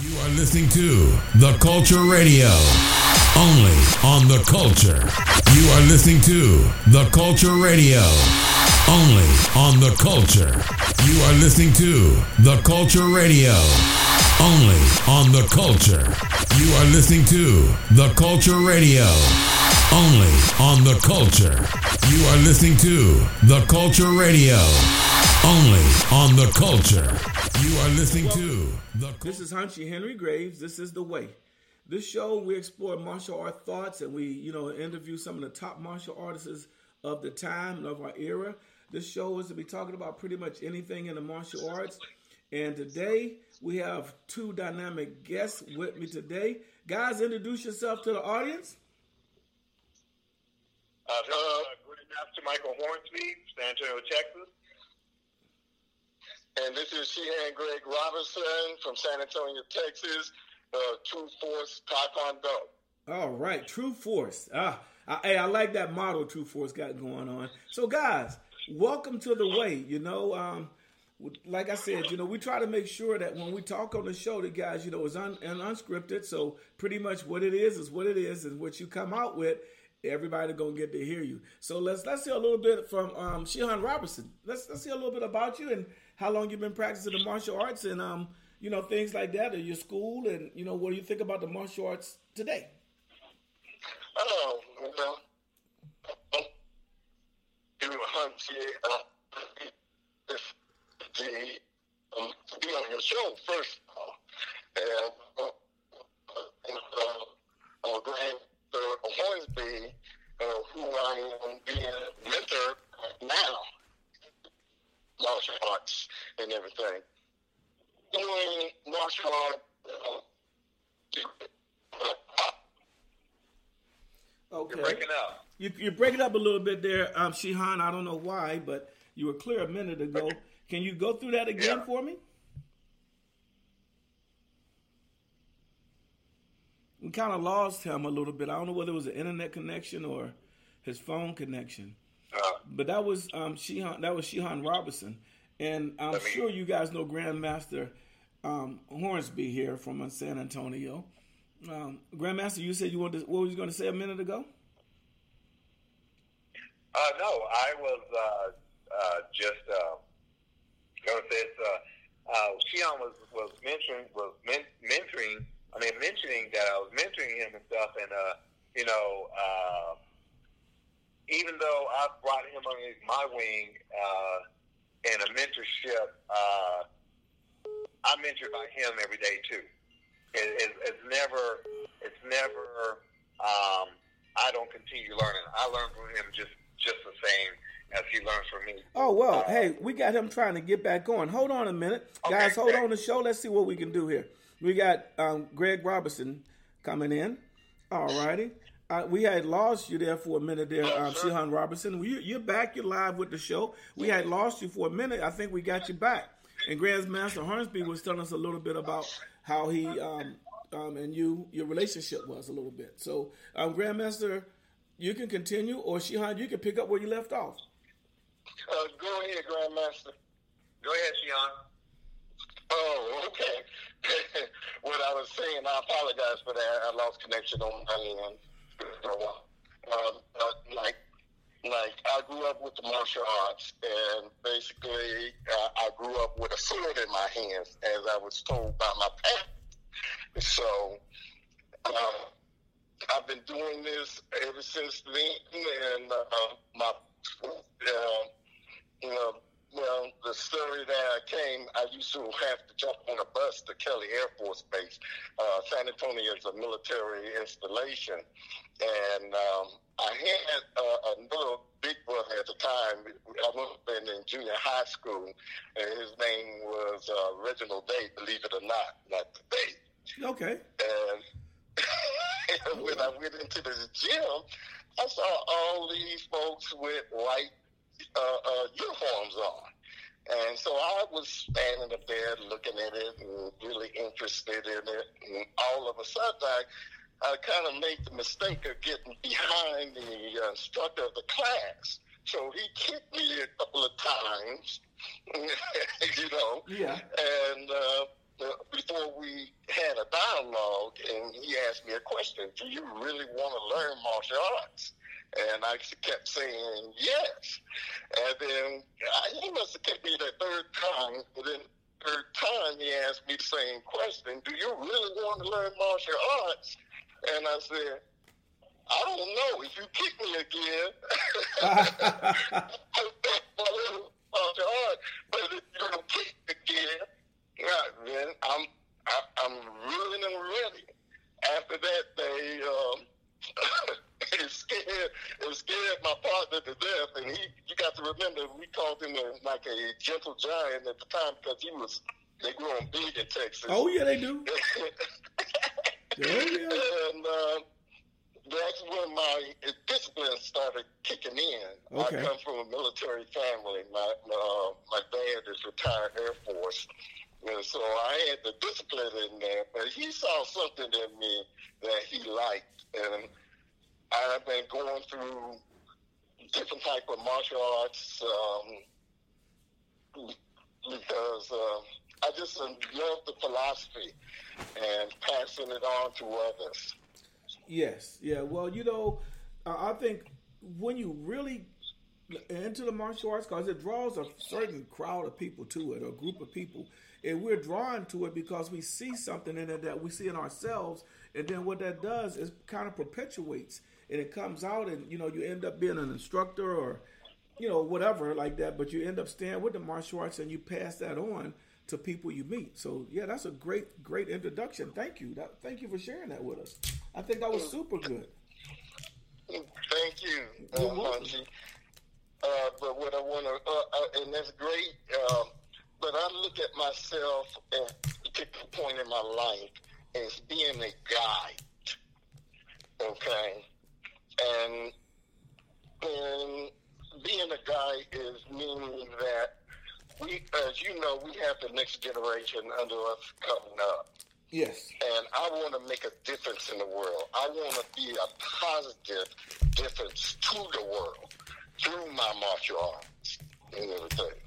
You are listening to The Culture Radio, only on The Culture. You are listening to The Culture Radio, only on The Culture. You are listening to The Culture Radio, only on The Culture. You are listening to The Culture Radio, only on The Culture. You are listening to The Culture Radio, only on The Culture. You are listening to The This is Hanshi Henry Graves. This is The Way. This show, we explore martial art thoughts and we, you know, interview some of the top martial artists of the time and of our era. This show is to be talking about pretty much anything in the martial arts. And today we have two dynamic guests with me today. Guys, introduce yourself to the audience. Uh, this is uh, Grandmaster Michael Hornsby, San Antonio, Texas. And this is Shihan Greg Robinson from San Antonio, Texas, uh, True Force Taekwondo. All right, True Force. Ah, I, hey, I like that model True Force got going on. So, guys, welcome to the way. You know, um, like I said, you know, we try to make sure that when we talk on the show, the guys, you know, is un, unscripted. So, pretty much what it is is what it is, and what you come out with, everybody gonna get to hear you. So let's let's hear a little bit from um, Shihan Robertson. Let's let's hear a little bit about you and how long you've been practicing the martial arts and um, you know things like that at your school and you know what do you think about the martial arts today? Oh, you uh, the um, be on your show first of all, and uh, and, uh, uh, uh, Hornsby, uh, who I am being mentored now martial arts and everything. Doing martial art. Uh, okay. You're breaking up. You, you're breaking up a little bit there, um, Shihan. I don't know why, but you were clear a minute ago. Can you go through that again Yeah. for me? We kind of lost him a little bit. I don't know whether it was an internet connection or his phone connection. Uh, But that was um, Shihan. That was Shihan Robertson, and I'm me- sure you guys know Grandmaster um, Hornsby here from uh, San Antonio. Um, Grandmaster, you said you wanted. To, what was you going to say a minute ago? uh, no, I was uh, uh, just uh, going to say uh, Shihan was was mentoring was men- mentoring. I mean, mentioning that I was mentoring him and stuff, and uh, you know, uh, even though I brought him under my wing uh, in a mentorship, uh, I'm mentored by him every day too. It, it, it's never, it's never. Um, I don't continue learning. I learn from him just just the same as he learns from me. Oh well, hey, we got him trying to get back on. Hold on a minute, Okay, guys. Hold okay. on the show. Let's see what we can do here. We got um, Greg Robertson coming in. All righty. Uh, we had lost you there for a minute there, um. Shihan Robertson. You, you're back. You're live with the show. We had lost you for a minute. I think we got you back. And Grandmaster Hornsby was telling us a little bit about how he um, um, and you your relationship was a little bit. So, um, Grandmaster, you can continue, or Shihan, you can pick up where you left off. Uh, go ahead, Grandmaster. Go ahead, Shihan. Oh, okay. what I was saying, I apologize for that. I lost connection on my end for a while. Um, uh, like, like I grew up with the martial arts, and basically, uh, I grew up with a sword in my hands, as I was told by my parents. So, uh, I've been doing this ever since then, and uh, my, uh, you know, well, the story that I came, I used to have to jump on a bus to Kelly Air Force Base. Uh, San Antonio is a military installation, and um, I had uh, another big brother at the time. I was been in junior high school, and his name was uh, Reginald Day. Believe it or not, not the Day. Okay. And when I went into the gym, I saw all these folks with white uniforms on. And so I was standing up there looking at it and really interested in it. And all of a sudden, I, I kind of made the mistake of getting behind the uh, instructor of the class. So he kicked me a couple of times, you know. Yeah. And uh, uh, before we had a dialogue, and he asked me a question: Do you really want to learn martial arts? And I kept saying yes. And then he must have kept me the third time. But then third time he asked me the same question: Do you really want to learn martial arts? And I said, I don't know. If you kick me again, martial arts. But if you don't kick again, then I'm I, I'm willing and ready. After that, they um, it scared it scared my partner to death, and he you got to remember we called him a, like a gentle giant at the time because he was they grew on big in Texas. Oh yeah, they do. oh yeah. And uh, that's when my discipline started kicking in. Okay. I come from a military family. My uh, my dad is retired Air Force. And so I had the discipline in there, but he saw something in me that he liked, and I've been going through different type of martial arts um, because uh, I just love the philosophy and passing it on to others. Yes, yeah. Well, you know, I think when you really into the martial arts, because it draws a certain crowd of people to it, or a group of people, and we're drawn to it because we see something in it that we see in ourselves, and then what that does is kind of perpetuates, and it comes out, and you know, you end up being an instructor or, you know, whatever like that, but you end up staying with the martial arts, and you pass that on to people you meet. So yeah, that's a great, great introduction. Thank you. That, thank you for sharing that with us. I think that was super good. Thank you, uh, Uh, but what I want to, uh, uh, and that's great. Um, but I look at myself at a particular point in my life as being a guide. Okay, and and being a guy is meaning that we, as you know, we have the next generation under us coming up. Yes. And I want to make a difference in the world. I want to be a positive difference to the world through my martial arts and everything.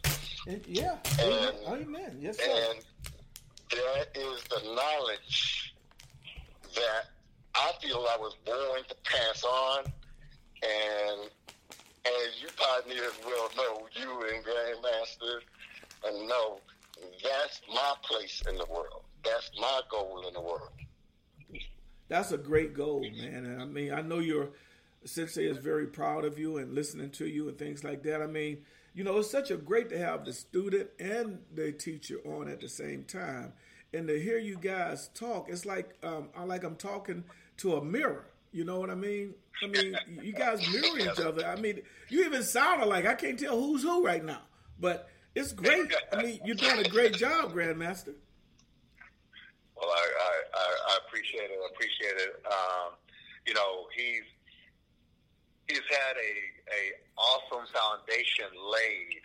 And- yeah. And- Amen. Yes, sir. And that is the knowledge that feel I was born to pass on. And as you pioneers well know, you and Grandmaster, and know that's my place in the world. That's my goal in the world. That's a great goal, man. And I mean, I know your sensei is very proud of you and listening to you and things like that. I mean, you know, it's such a great to have the student and the teacher on at the same time, and to hear you guys talk. It's like um, I like I'm talking to a mirror. You know what I mean? I mean, you guys mirror each other. I mean, you even sound alike. I can't tell who's who right now, but it's great. I mean, you're doing a great job, Grandmaster. Well, I, I, I, appreciate it. I appreciate it. Um, you know, he's he's had a a awesome foundation laid,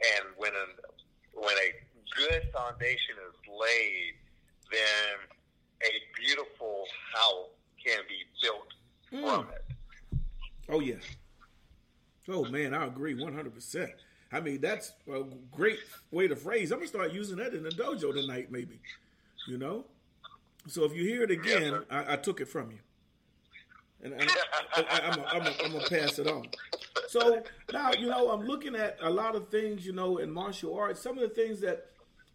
and when a when a good foundation is laid, then a beautiful house can be built from it. Oh yeah. Oh man, I agree one hundred percent. I mean, that's a great way to phrase. I'm gonna start using that in the dojo tonight, maybe. You know. So if you hear it again, I, I took it from you, and I, I, I'm, I'm, I'm, I'm gonna pass it on. So now you know I'm looking at a lot of things, you know, in martial arts. Some of the things that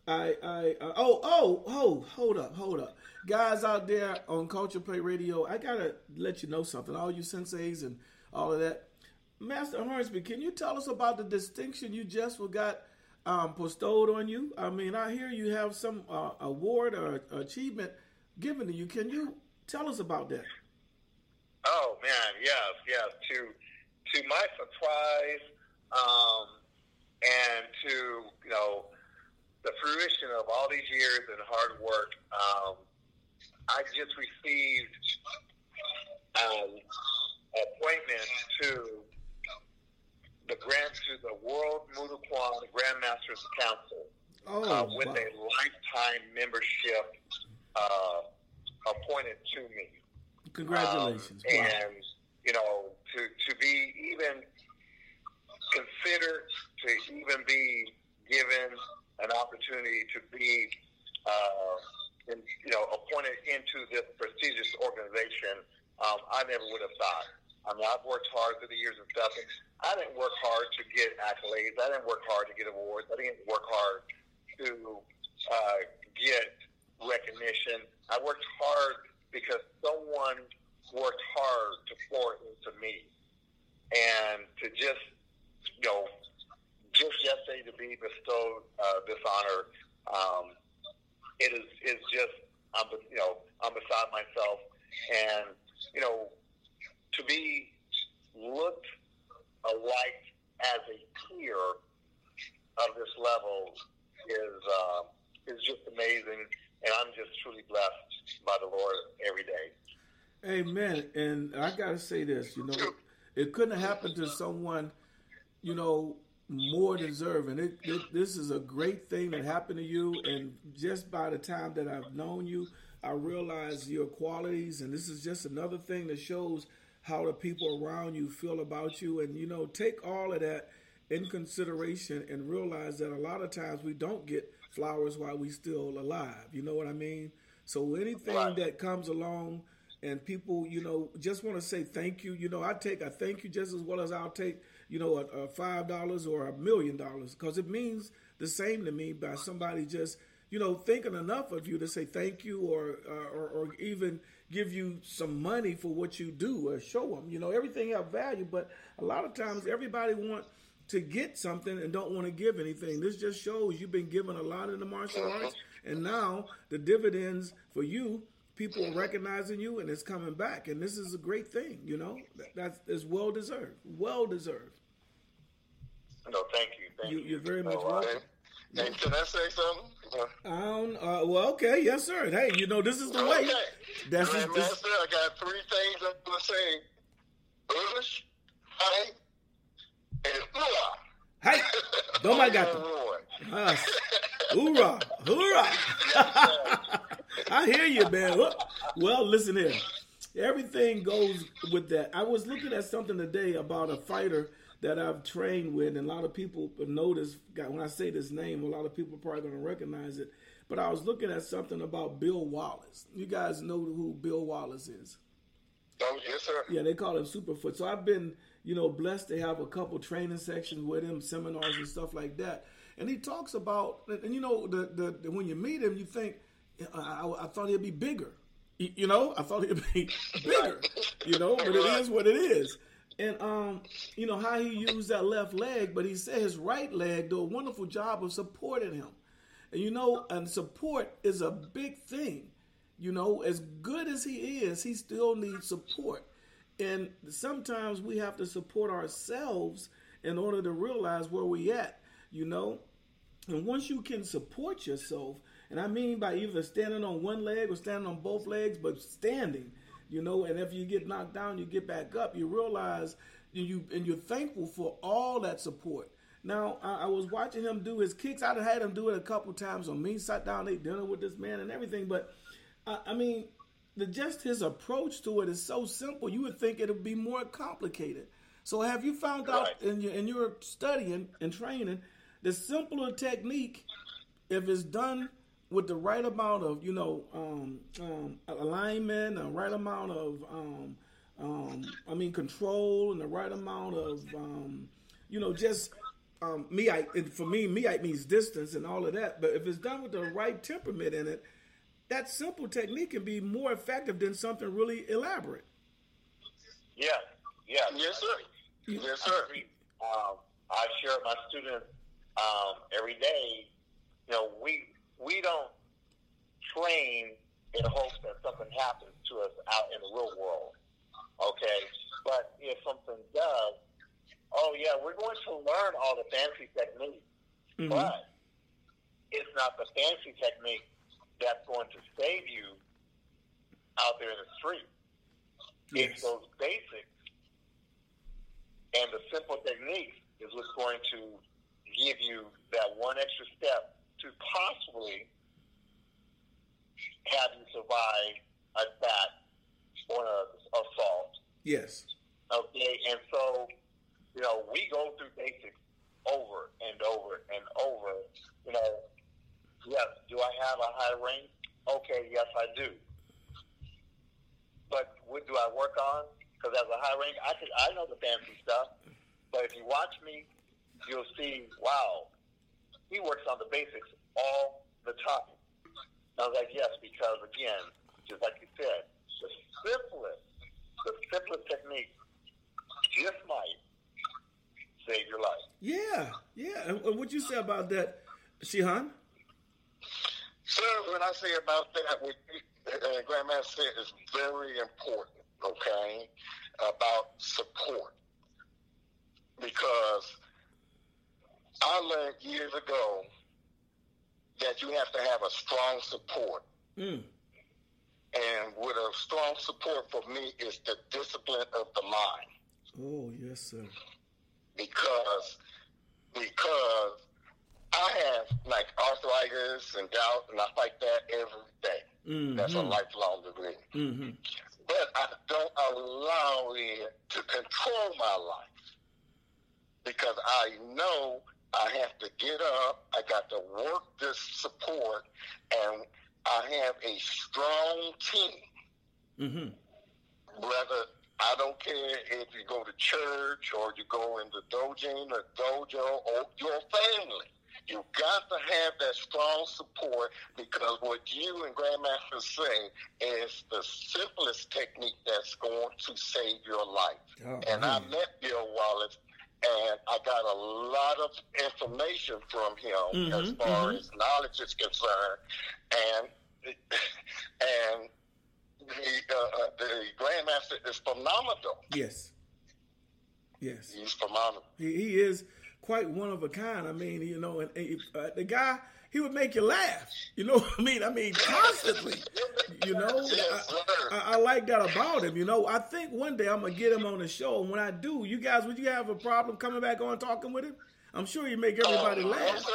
I, I, uh, oh, oh, oh, hold up, hold up, guys out there on Culture Play Radio. I gotta let you know something. All you senseis and all of that. Master Hornsby, can you tell us about the distinction you just got um, bestowed on you? I mean, I hear you have some uh, award or achievement given to you. Can you tell us about that? Oh man, yes, yes. To to my surprise, um, and to you know the fruition of all these years and hard work, um, I just received an appointment to the Grand to the World Muay Grandmasters Council Oh, uh, with wow. a lifetime membership uh, appointed to me. congratulations! Um, wow. and you know, to to be even considered, to even be given an opportunity to be, uh, in, you know, appointed into this prestigious organization, um, I never would have thought. I mean, I've worked hard through the years and stuff. And I didn't work hard to get accolades. I didn't work hard to get awards. I didn't work hard to uh, get recognition. I worked hard because someone worked hard to pour it into me. And to just, you know, just yesterday to be bestowed uh, this honor, um, it is is just, I'm, you know, I'm beside myself. And, you know, to be looked alike as a peer of this level is uh, is just amazing, and I'm just truly blessed by the Lord every day. Amen. And I gotta say this, you know, it couldn't have happened to someone, you know, more deserving. It, it, this is a great thing that happened to you, and just by the time that I've known you, I realize your qualities, and this is just another thing that shows how the people around you feel about you, and you know, take all of that in consideration and realize that a lot of times we don't get flowers while we still alive. You know what I mean? So anything right. that comes along and people, you know, just want to say thank you. You know, I take a thank you just as well as I'll take, you know, a, a five dollars or a million dollars because it means the same to me by somebody just, you know, thinking enough of you to say thank you or uh, or, or even give you some money for what you do or show them. You know, everything have value, but a lot of times everybody want to get something and don't want to give anything. This just shows you've been given a lot in the martial arts, and now the dividends for you, people are recognizing you, and it's coming back. And this is a great thing. You know, that, that's well deserved. Well deserved. No, thank you. Thank you. you. are very much oh, welcome. Can I say something? Um, uh, well, okay, yes, sir. Hey, you know, this is the okay. way. That's Grandmaster, this... I got three things I'm to say. Bush, hey, and hoorah. Hey, nobody got them. Hoorah, hoorah. I hear you, man. Well, listen here. Everything goes with that. I was looking at something today about a fighter that I've trained with, and a lot of people notice when I say this name, a lot of people are probably going to recognize it. But I was looking at something about Bill Wallace. You guys know who Bill Wallace is? Oh, yes, sir. Yeah, they call him Superfoot. So I've been, you know, blessed to have a couple training sections with him, seminars and stuff like that. And he talks about, and you know, the, the, the when you meet him, you think, I, I, I thought he'd be bigger. You know, I thought he'd be bigger. You know, but it is what it is and um, you know how he used that left leg, but he said his right leg do a wonderful job of supporting him. And you know, and support is a big thing. You know, as good as he is, he still needs support. And sometimes we have to support ourselves in order to realize where we at, you know. And once you can support yourself, and I mean by either standing on one leg or standing on both legs, but standing, you know. And if you get knocked down, you get back up. You realize you and you're thankful for all that support. Now I, I was watching him do his kicks. I'd had him do it a couple times on me. Sat down, ate dinner with this man and everything. But uh, I mean, the just his approach to it is so simple. You would think it would be more complicated. So have you found out in your in your studying and training the simpler technique, if it's done with the right amount of you know um, um, alignment, the right amount of um, um, I mean control, and the right amount of um, you know just um, me. I for me, me I means distance and all of that. But if it's done with the right temperament in it, that simple technique can be more effective than something really elaborate. Yeah, yeah, yes, sir. Yes, sir. Um, I share with my students um, every day. You know, we we don't train in hopes that something happens to us out in the real world. Okay? But if something does, oh yeah, we're going to learn all the fancy techniques. Mm-hmm. But it's not the fancy technique that's going to save you out there in the street. Yes. It's those basics and the simple techniques is what's going to give you that one extra step to possibly have you survive a attack or an assault. Yes. Okay, and so, you know, we go through basics over and over and over. You know, yes, do I have a high rank? Okay, yes, I do. But what do I work on? Because as a high rank, I could, I know the fancy stuff. But if you watch me, you'll see, wow, he works on the basics all the time. I was like, yes, because again, just like you said, the simplest, the simplest technique just might save your life. Yeah, yeah. And, and what you say about that, Shihan? Sir, when I say about that, what uh, Grandmaster said is very important, okay, about support. Because I learned years ago that you have to have a strong support. Mm. And with a strong support for me is the discipline of the mind. Oh, yes, sir. Because because I have like arthritis and gout and I fight that every day. Mhm. That's a lifelong degree. Mm-hmm. But I don't allow it to control my life because I know I have to get up, I got to work this support, and I have a strong team. Mm-hmm. Whether I don't care if you go to church or you go into dojang or dojo or your family. You got to have that strong support because what you and Grandmaster say is the simplest technique that's going to save your life. Oh, and I man. met Bill Wallace, and I got a lot of information from him as Mhm, far mhm. as knowledge is concerned, and and the uh, uh, the Grandmaster is phenomenal. Yes. Yes. He's phenomenal. He, he is quite one of a kind. I mean, you know, and, and uh, the guy he would make you laugh. You know what I mean? I mean, constantly. You know, I, I, I like that about him. You know, I think one day I'm gonna get him on the show, and when I do, you guys, would you have a problem coming back on talking with him? I'm sure you make everybody Oh, laugh.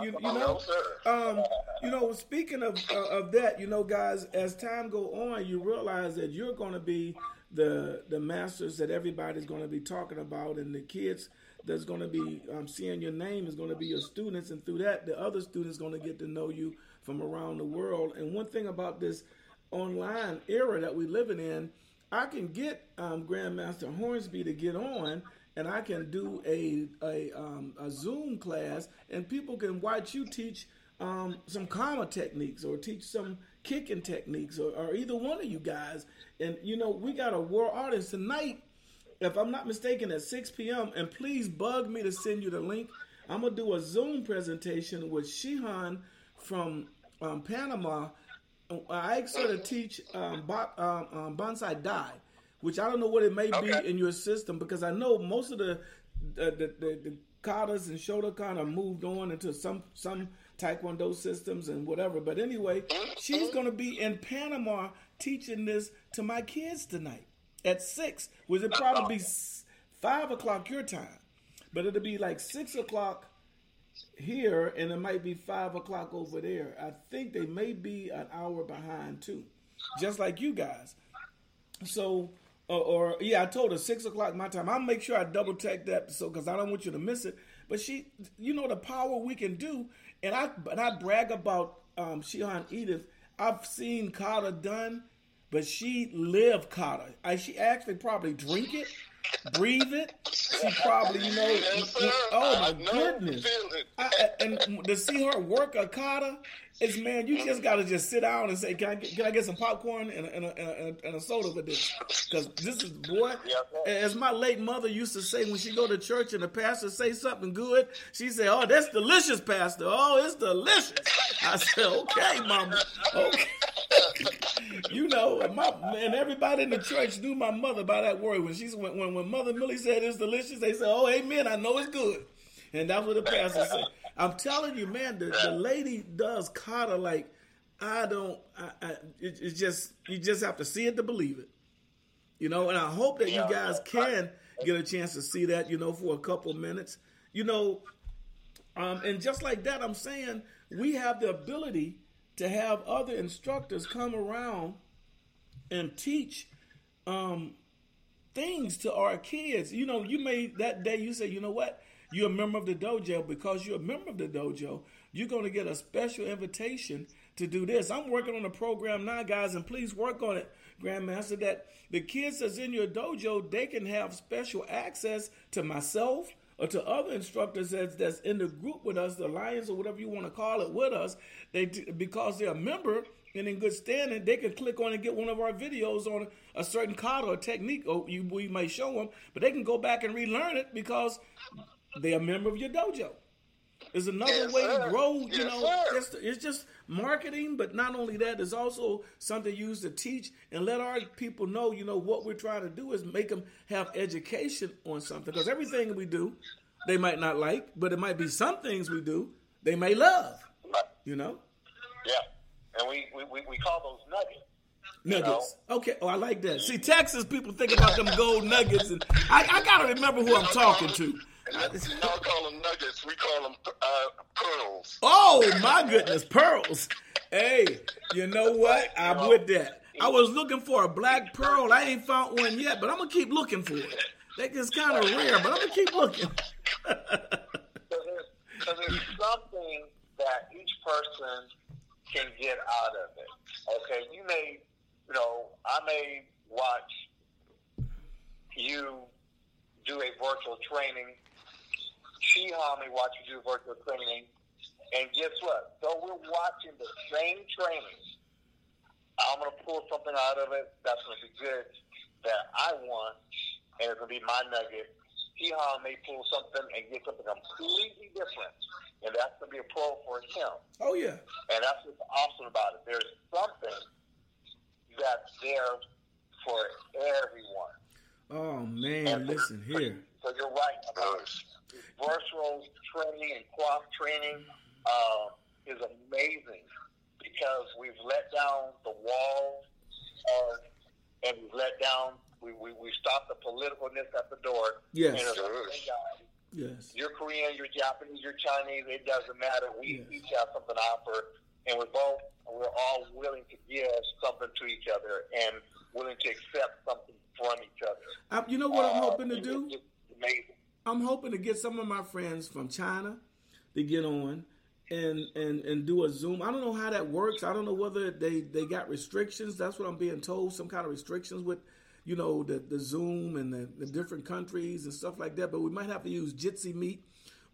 You, you No, know, um, you know. Speaking of uh, of that, you know, guys, as time go on, you realize that you're going to be the the masters that everybody's going to be talking about, and the kids that's going to be um, seeing your name is going to be your students, and through that, the other students going to get to know you from around the world. And one thing about this online era that we're living in, I can get um, Grandmaster Hornsby to get on, and I can do a a, um, a Zoom class, and people can watch you teach um, some kama techniques or teach some kicking techniques, or, or either one of you guys. And you know, we got a world audience tonight. If I'm not mistaken, at 6 p.m. And please bug me to send you the link. I'm gonna do a Zoom presentation with Shihan from um, Panama. I asked her to teach um, um, um, Bassai Dai, which I don't know what it may Okay. be in your system because I know most of the the the, the, the katas and shotokan are moved on into some some taekwondo systems and whatever. But anyway, she's going to be in Panama teaching this to my kids tonight at six, which it probably be five o'clock your time, but it'll be like six o'clock here, and it might be five o'clock over there. I think they may be an hour behind too, just like you guys. So, or, or yeah, I told her six o'clock my time. I'll make sure I double check that so because I don't want you to miss it. But she, you know, the power we can do, and I and I brag about um, Shihan Edith. I've seen kata done, but she lived kata. I, she actually probably drink it, breathe it. She probably, you know, Yes, oh my goodness. I, and to see her work a kata is man, you just gotta just sit down and say, "Can I get, can I get some popcorn and a, and a, and a, and a soda with this?" Because this is boy, as my late mother used to say when she go to church and the pastor say something good, she say, "Oh, that's delicious, pastor. Oh, it's delicious." I said, "Okay, mama, okay." You know, and my and everybody in the church knew my mother by that word. When she's when when, when Mother Millie said it's delicious, they said, "Oh, amen. I know it's good." And that's what the pastor said. I'm telling you, man, the, the lady does kata like I don't. I, I, it, it's just you just have to see it to believe it. You know, and I hope that you guys can get a chance to see that. You know, for a couple minutes. You know, um, and just like that, I'm saying we have the ability to have other instructors come around and teach um, things to our kids. You know, you may that day you say, you know what, you're a member of the dojo because you're a member of the dojo. You're going to get a special invitation to do this. I'm working on a program now, guys, and please work on it, Grandmaster, that the kids that's in your dojo, they can have special access to myself or to other instructors that's, that's in the group with us, the Lions or whatever you want to call it with us, they because they're a member and in good standing, they can click on and get one of our videos on a certain card or technique, or you, we may show them, but they can go back and relearn it because they're a member of your dojo. It's another Yes, way sir. to grow, you Yes, know. Just, it's just marketing, but not only that, it's also something used to teach and let our people know, you know, what we're trying to do is make them have education on something. Because everything we do, they might not like, but it might be some things we do they may love, you know. Yeah. And we, we, we, we call those nuggets. Nuggets. Okay. Oh, I like that. See, Texas people think about them gold nuggets, and I, I gotta remember who I'm talking to. Y'all call them nuggets. We call them uh, pearls. Oh my goodness, pearls. Hey, you know what? I'm with that. I was looking for a black pearl. I ain't found one yet, but I'm gonna keep looking for it. That is kind of rare, but I'm gonna keep looking. Because there's, there's something that each person can get out of it. Okay, you may, you know, I may watch you do a virtual training. Shihan may watch you do virtual training. And guess what? So we're watching the same training. I'm going to pull something out of it that's going to be good that I want, and it's going to be my nugget. Shihan may pull something and get something completely different, and that's going to be a pro for him. Oh yeah. And that's what's awesome about it. There's something that's there for everyone. Oh man, listen here. So you're right about virtual training and co-op training uh, is amazing because we've let down the walls of, and we've let down, we, we, we stopped the politicalness at the door. Yes. And it's like, hey guys, Yes. you're Korean, you're Japanese, you're Chinese, it doesn't matter. We Yes. each have something to offer, and we're both, we're all willing to give something to each other and willing to accept something from each other. I, you know what I'm Uh, hoping to it's do? just amazing. I'm hoping to get some of my friends from China to get on and and and do a Zoom. I don't know how that works. I don't know whether they they got restrictions. That's what I'm being told. Some kind of restrictions with, you know, the the Zoom and the, the different countries and stuff like that. But we might have to use Jitsi Meet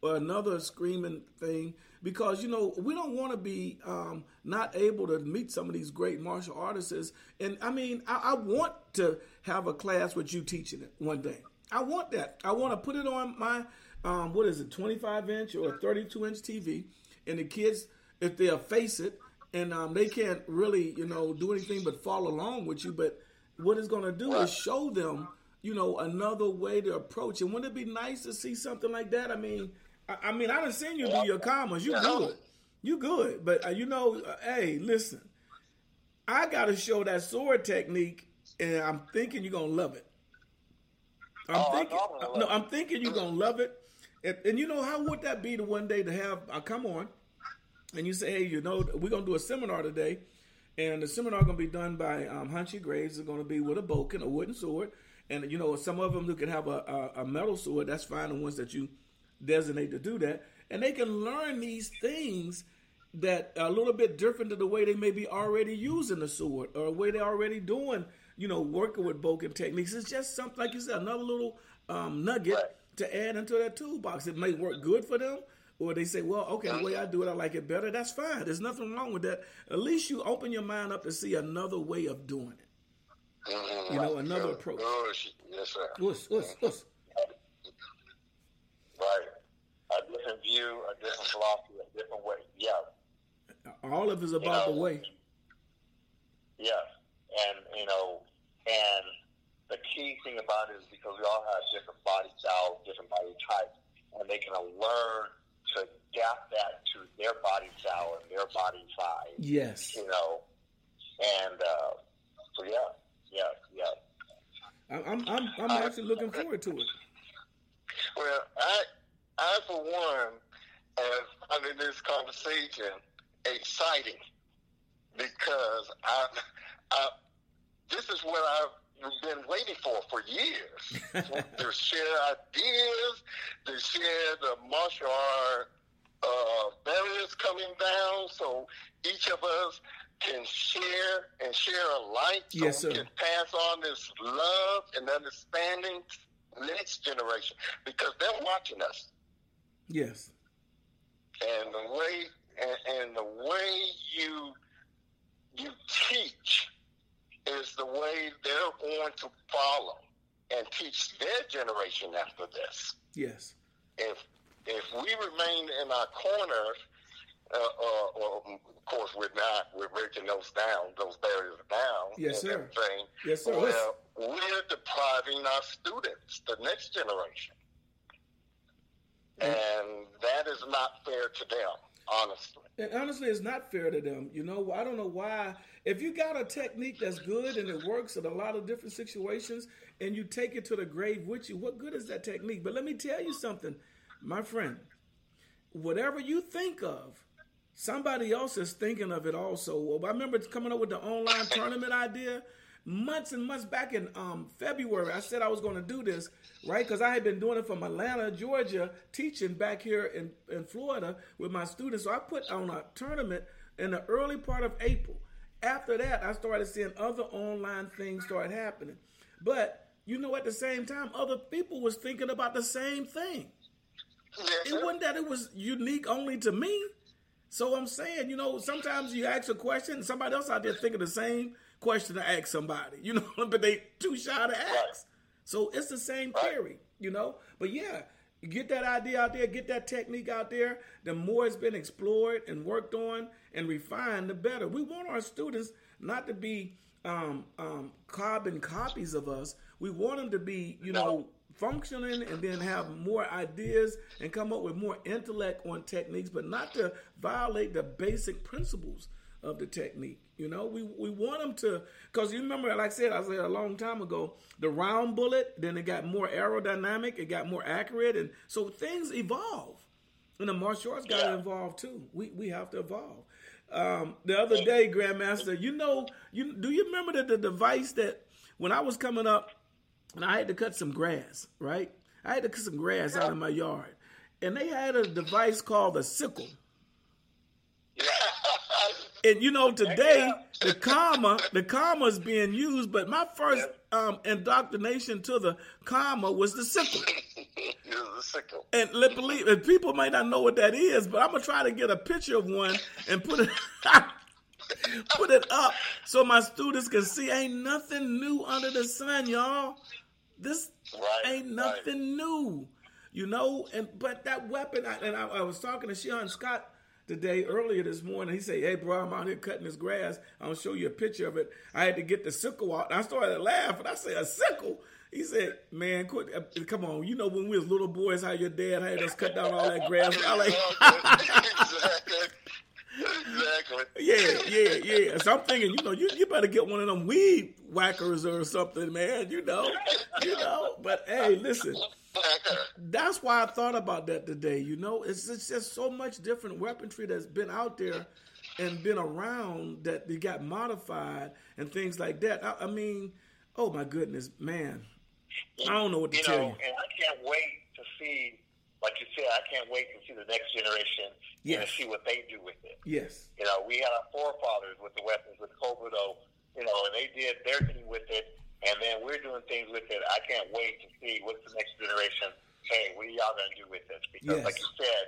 or another screaming thing because you know we don't want to be um, not able to meet some of these great martial artists. And I mean, I, I want to have a class with you teaching it one day. I want that. I want to put it on my um, what is it, 25 inch or 32 inch TV, and the kids, if they'll face it, and um, they can't really, you know, do anything but follow along with you. But what it's going to do is show them, you know, another way to approach. And wouldn't it be nice to see something like that? I mean, I, I mean, I done seen you do your kamas. You good. You good. But uh, you know, uh, hey, listen, I got to show that sword technique, and I'm thinking you're gonna love it. I'm Oh, thinking, I'm no, love I'm thinking you're gonna love it. And, and you know how would that be to one day to have uh, come on, and you say, hey, you know, we're gonna do a seminar today, and the seminar gonna be done by um, Hanshi Graves. It's gonna be with a bokken, a wooden sword, and you know some of them who can have a, a, a metal sword. That's fine. The ones that you designate to do that, and they can learn these things that are a little bit different to the way they may be already using the sword or the way they're already doing, you know, working with Bokken techniques. It's just something, like you said, another little um, nugget Right. to add into that toolbox. It may work good for them, or they say, well, okay, the way I do it, I like it better. That's fine. There's nothing wrong with that. At least you open your mind up to see another way of doing it. Mhm. You know, another Good. approach. Good. Yes, sir. Us, us, us. Right. A different view, a different philosophy, a different way. Yeah. All of it is about know, the way. Yes. And, you know, and the key thing about it is because we all have different body styles, different body types, and they can learn to adapt that to their body style and their body size, Yes. you know. And uh, so, yeah, yeah, yeah. I'm, I'm, I'm, I'm actually looking forward to it. Well, I, I for one, am finding this conversation exciting because I, I, this is what I've been waiting for for years to share ideas, to share the martial art uh, barriers coming down, so each of us can share and share a light, so Yes, we sir. can pass on this love and understanding to the next generation because they're watching us, Yes. and the way and, and the way you you teach is the way they're going to follow and teach their generation after this. Yes. if if we remain in our corners, uh, uh, of course we're not, we're breaking those down, those barriers down. Yes, sir. Everything. Yes, sir. Well, we're depriving our students, the next generation, and that is not fair to them, honestly. And honestly, it's not fair to them. You know, I don't know why. If you got a technique that's good and it works in a lot of different situations, and you take it to the grave with you, what good is that technique? But let me tell you something, my friend. Whatever you think of, somebody else is thinking of it also. I remember coming up with the online tournament idea months and months back in um, February. I said I was going to do this, right? Because I had been doing it from Atlanta, Georgia, teaching back here in, in Florida with my students. So I put on a tournament in the early part of April. After that, I started seeing other online things start happening. But you know, at the same time, other people was thinking about the same thing. It wasn't that it was unique only to me. So I'm saying, you know, sometimes you ask a question, somebody else out there thinking the same question to ask somebody, you know, but they too shy to ask. So it's the same Right. theory, you know. But yeah, get that idea out there, get that technique out there. The more it's been explored and worked on and refined, the better. We want our students not to be um, um, carbon copies of us. We want them to be, you know, functioning and then have more ideas and come up with more intellect on techniques, but not to violate the basic principles of the technique. You know, we, we want them to, because you remember, like I said, I said a long time ago, the round bullet, then it got more aerodynamic, it got more accurate, and so things evolve. And the martial arts got to evolve too. We we have to evolve. Um, the other day, Grandmaster, you know, you do you remember the, the device that when I was coming up, and I had to cut some grass, right? I had to cut some grass out of my yard, and they had a device called a sickle. And you know, today the kama, the kama is being used, but my first um, indoctrination to the kama was the sickle. The sickle. And let believe, and people might not know what that is, but I'm gonna try to get a picture of one and put it put it up so my students can see. Ain't nothing new under the sun, y'all. This Right, ain't right. nothing new, you know. And but that weapon, I, and I, I was talking to Sean Scott today earlier this morning. He said, "Hey, bro, I'm out here cutting this grass. I'll show you a picture of it. I had to get the sickle out." And I started to laugh and I said, "A sickle." He said, "Man, quit, uh, come on. You know when we was little boys, how your dad had us cut down all that grass." I like, exactly. Exactly. yeah, yeah, yeah. So I'm thinking, you know, you, you better get one of them weed whackers or something, man. You know, you know. But hey, listen, that's why I thought about that today. You know, it's, it's just so much different weaponry that's been out there and been around that they got modified and things like that. I, I mean, oh my goodness, man, I don't know what to you tell know, you. and I can't wait to see, like you said, I can't wait to see the next generation and Yes. to see what they do with it. Yes, You know, we had our forefathers with the weapons, with Kobudo, you know, and they did their thing with it, and then we're doing things with it. I can't wait to see what's the next generation. Hey, what are y'all going to do with this? Because, Yes. like you said,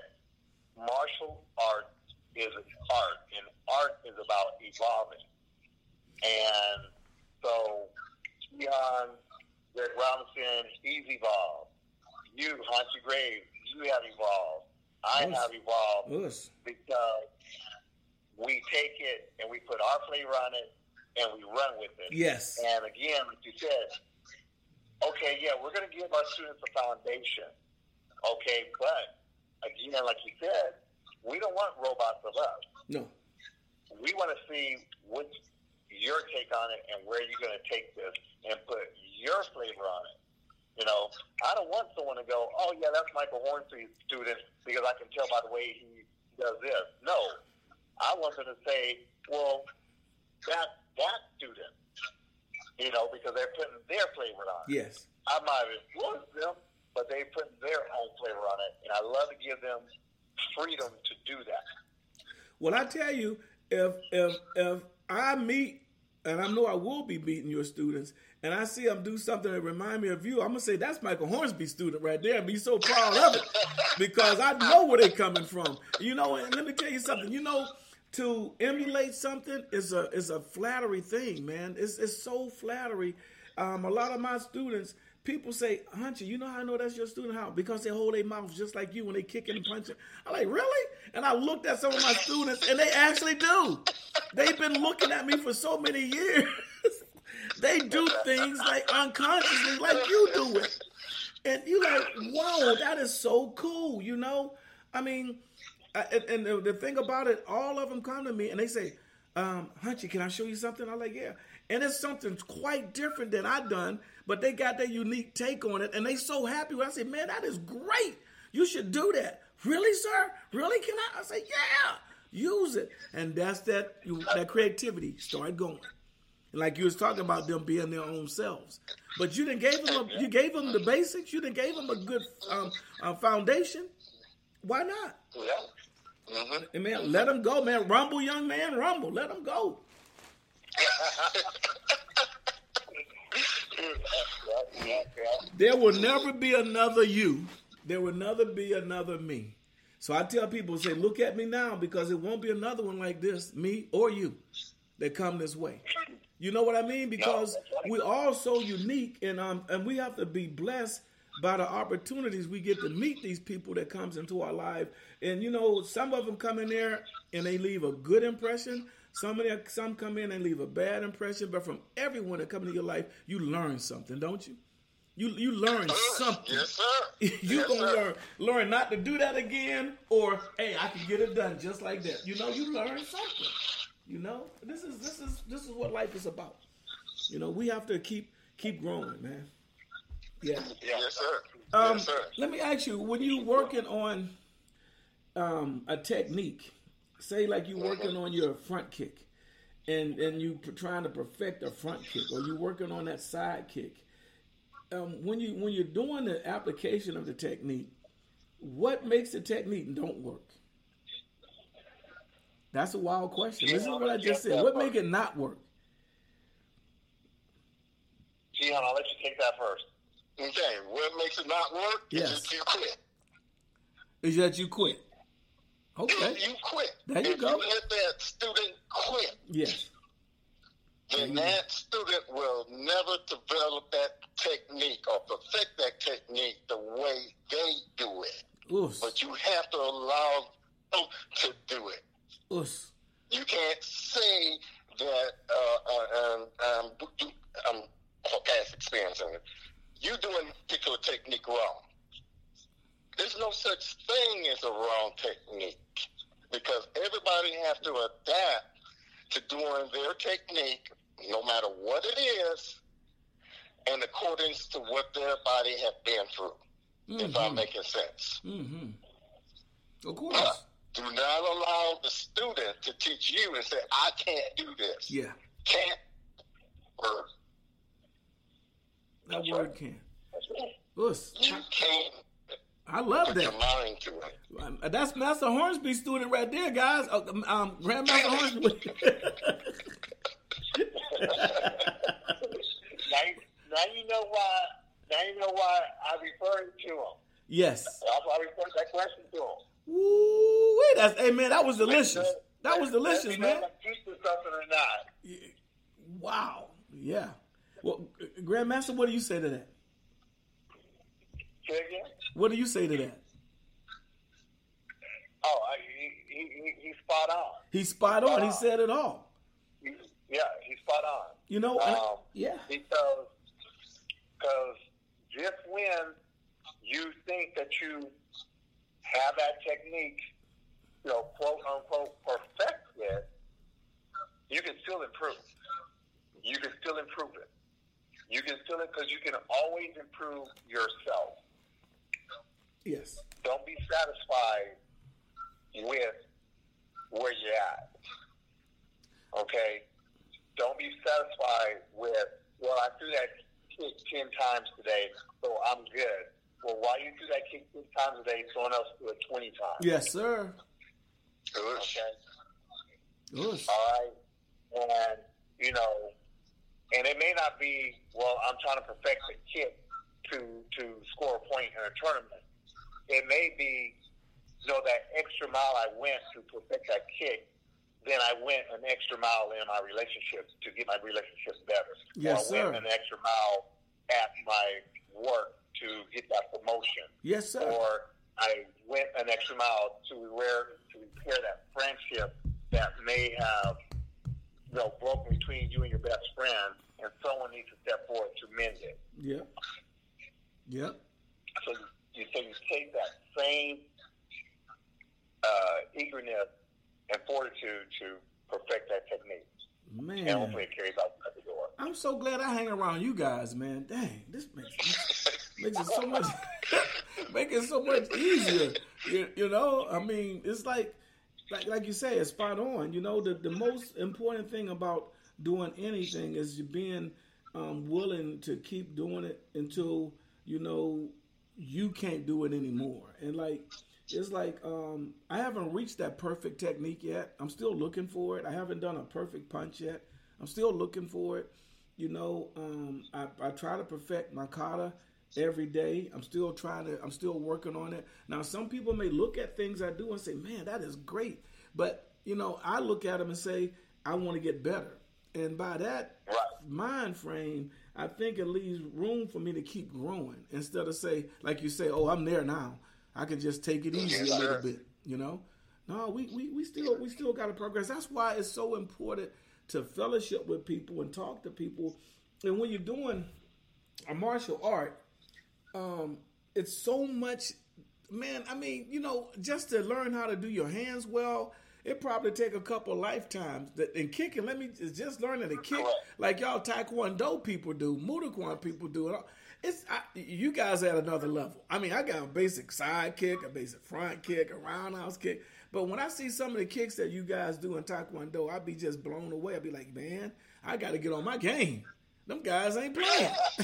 martial art is an art, and art is about evolving. And so, Keon, Greg Robinson, he's evolved. You, Hanshi Graves, you have evolved. I have evolved us. because we take it and we put our flavor on it and we run with it. Yes, And again, like you said, okay, yeah, we're going to give our students a foundation. Okay, but again, like you said, we don't want robots of us. no, We want to see what's your take on it and where you're going to take this and put your flavor on it. You know, I don't want someone to go, oh, yeah, that's Michael Hornsby's student because I can tell by the way he does this. No. I want them to say, well, that, that student, you know, because they're putting their flavor on it. yes, I might have influenced them, but they put their own flavor on it. And I love to give them freedom to do that. Well, I tell you, if if if I meet, and I know I will be meeting your students, and I see them do something that remind me of you, I'm gonna say that's Michael Hornsby student right there, and be so proud of it because I know where they're coming from. You know, and let me tell you something. You know, to emulate something is a is a flattery thing, man. It's it's so flattery. Um, a lot of my students people say, Hunter, you know how I know that's your student? How? Because they hold their mouths just like you when they kick and punching. I'm like, really? And I looked at some of my students, and they actually do. They've been looking at me for so many years. they do things like unconsciously, like you do it. And you like, whoa, that is so cool, you know? I mean, and, and the, thing about it, all of them come to me and they say, um, Hanshi, can I show you something? I'm like, yeah. And it's something quite different than I done but they got their unique take on it, and they so happy. When I say, "Man, that is great! You should do that." Really, sir? Really? Can I? I say, "Yeah." Use it, and that's that. That creativity start going. Like you was talking about them being their own selves, but you didn't gave them. A, you gave them the basics. You didn't gave them a good um, foundation. Why not? Yeah. Mm-hmm. Man, let them go, man. Rumble, young man, rumble. Let them go. There will never be another you. There will never be another me. So I tell people, say, look at me now because it won't be another one like this, me or you, that come this way. You know what I mean? Because we're all so unique, and um, and we have to be blessed by the opportunities we get to meet these people that comes into our life. And you know, some of them come in there and they leave a good impression. Some of them, some come in and leave a bad impression, but from everyone that come into your life, you learn something, don't you? You you learn something. Yes, sir. you yes, gonna sir. learn learn not to do that again, or hey, I can get it done just like that. You know, you learn something. You know, this is this is this is what life is about. You know, we have to keep keep growing, man. Yeah. Yes, sir. Um, yes, sir. Let me ask you: When you working on um, a technique, say like you're working on your front kick, and and you trying to perfect a front kick, or you're working on that side kick. Um, when you when you're doing the application of the technique, what makes the technique don't work? That's a wild question. This is what I just said. What make it not work? Gian, I'll let you take that first. Okay, what makes it not work Yes. is that you quit. Is that you quit? Okay. If you quit, There you if go. you let that student quit, Yes. then that student will never develop that technique or perfect that technique the way they do it. Us. But you have to allow them to do it. Us. You can't say that uh, uh, um, um, you- um, for past experience in it. You're doing a particular technique wrong. There's no such thing as a wrong technique because everybody has to adapt to doing their technique, no matter what it is, in accordance to what their body has been through. If I'm making sense. Mm-hmm. Of course. Do not allow the student to teach you and say, I can't do this. Yeah. Can't work. That word can. Us. You can't I love put your that. mind to it. Um, That's Master Hornsby student right there, guys. Uh, Um, um, Grandmaster Hornsby. Now, you- now you know why. Now you know why I referred to him. yes. That's why I referred that question to him. Woo, wait, that's hey man, that was delicious. That was delicious, me man. if I'm something or not. Wow. Yeah. Well, Grandmaster, what do you say to that? What do you say to that? Oh, I, he, he, he, he's spot on. He's spot on. He said it all. He, yeah, he's spot on. You know, Um, yeah. Because cause just when you think that you have that technique, you know, quote unquote, perfect it, you can still improve. You can still improve it. You can still, because you can always improve yourself. Yes. Don't be satisfied with where you're at. Okay? Don't be satisfied with, well, I threw that kick 10 times today, so I'm good. well, why you do that kick 10 times a day, someone else do it 20 times. Yes, sir. Okay. Yes. All right. And, you know, and it may not be, well, I'm trying to perfect the kick to, to score a point in a tournament. It may be, you know, that extra mile I went to perfect that kick, then I went an extra mile in my relationships to get my relationships better. Yes, or I sir. went an extra mile at my work to get that promotion. Yes, sir. Or I went an extra mile to where to repair that friendship that may have you know broken between you and your best friend, and someone needs to step forward to mend it. Yep. Yep. So you so you take that same uh, eagerness and fortitude to perfect that technique, and Man. hopefully it carries out the door. I'm so glad I hang around you guys, man. Dang, this makes makes it so much make it so much easier. You, you know, I mean, it's like like like you say, it's spot on. You know, the the most important thing about doing anything is you being um, willing to keep doing it until you know you can't do it anymore. And like it's like um, I haven't reached that perfect technique yet. I'm still looking for it. I haven't done a perfect punch yet. I'm still looking for it. You know, um, I, I try to perfect my kata every day. I'm still trying to. I'm still working on it. Now, some people may look at things I do and say, "Man, that is great," but you know, I look at them and say, "I want to get better." And by that mind frame, I think it leaves room for me to keep growing instead of say, like you say, "Oh, I'm there now. I can just take it easy Yes, a little bit." You know, no, we, we, we still we still got to progress. That's why it's so important to fellowship with people and talk to people. And when you're doing a martial art, um, it's so much. Man, I mean, you know, just to learn how to do your hands well, it probably take a couple lifetimes. That and kicking, let me just learning to kick like y'all Taekwondo people do, Muay people do. it. It's I, you guys at another level. I mean, I got a basic side kick, a basic front kick, a roundhouse kick. But when I see some of the kicks that you guys do in Taekwondo, I'd be just blown away. I'd be like, man, I got to get on my game. Them guys ain't playing.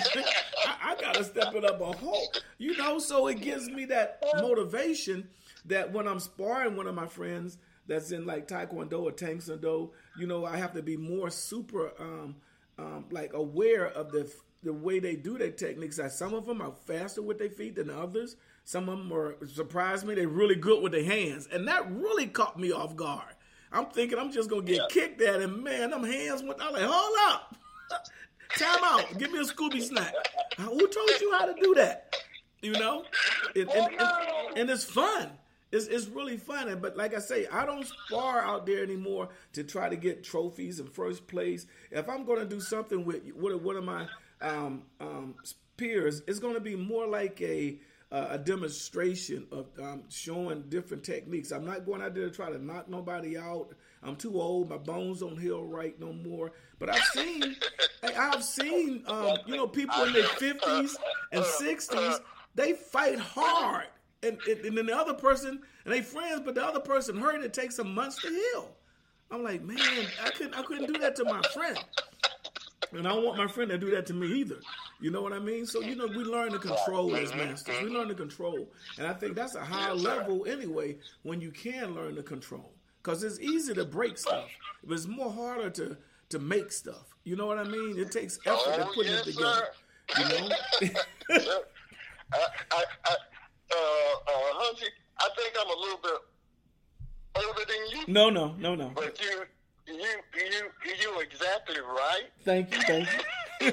I, I got to step it up a whole, you know. So it gives me that motivation that when I'm sparring one of my friends that's in like Taekwondo or Tang Soo Do, you know, I have to be more super, um, um, like aware of the the way they do their techniques. That some of them are faster with their feet than others. Some of them are surprised me. They're really good with their hands, and that really caught me off guard. I'm thinking I'm just gonna get Yeah. kicked at, and man, them hands went. I'm like, hold up, time out, give me a Scooby snack. Who told you how to do that? You know, and, and, and, and it's fun. It's, it's really fun. But like I say, I don't spar out there anymore to try to get trophies in first place. If I'm going to do something with with one of my um, um, peers, it's going to be more like a uh, a demonstration of um, showing different techniques. I'm not going out there to try to knock nobody out. I'm too old. My bones don't heal right no more. But I've seen, I've seen, um, you know, people in their 50s and 60s. They fight hard, and, and, and then the other person and they friends, but the other person hurt. It takes some months to heal. I'm like, man, I couldn't, I couldn't do that to my friend. And I don't want my friend to do that to me either. You know what I mean? So, you know, we learn to control as masters. We learn to control. And I think that's a high level anyway when you can learn to control. Because it's easy to break stuff, but it's more harder to, to make stuff. You know what I mean? It takes effort to Oh, put yes, it together. sir. You know? I, I, I, uh, uh, Hanshi, I think I'm a little bit older than you, no, no, no, no. but you, you, you, you exactly right. Thank you, thank you.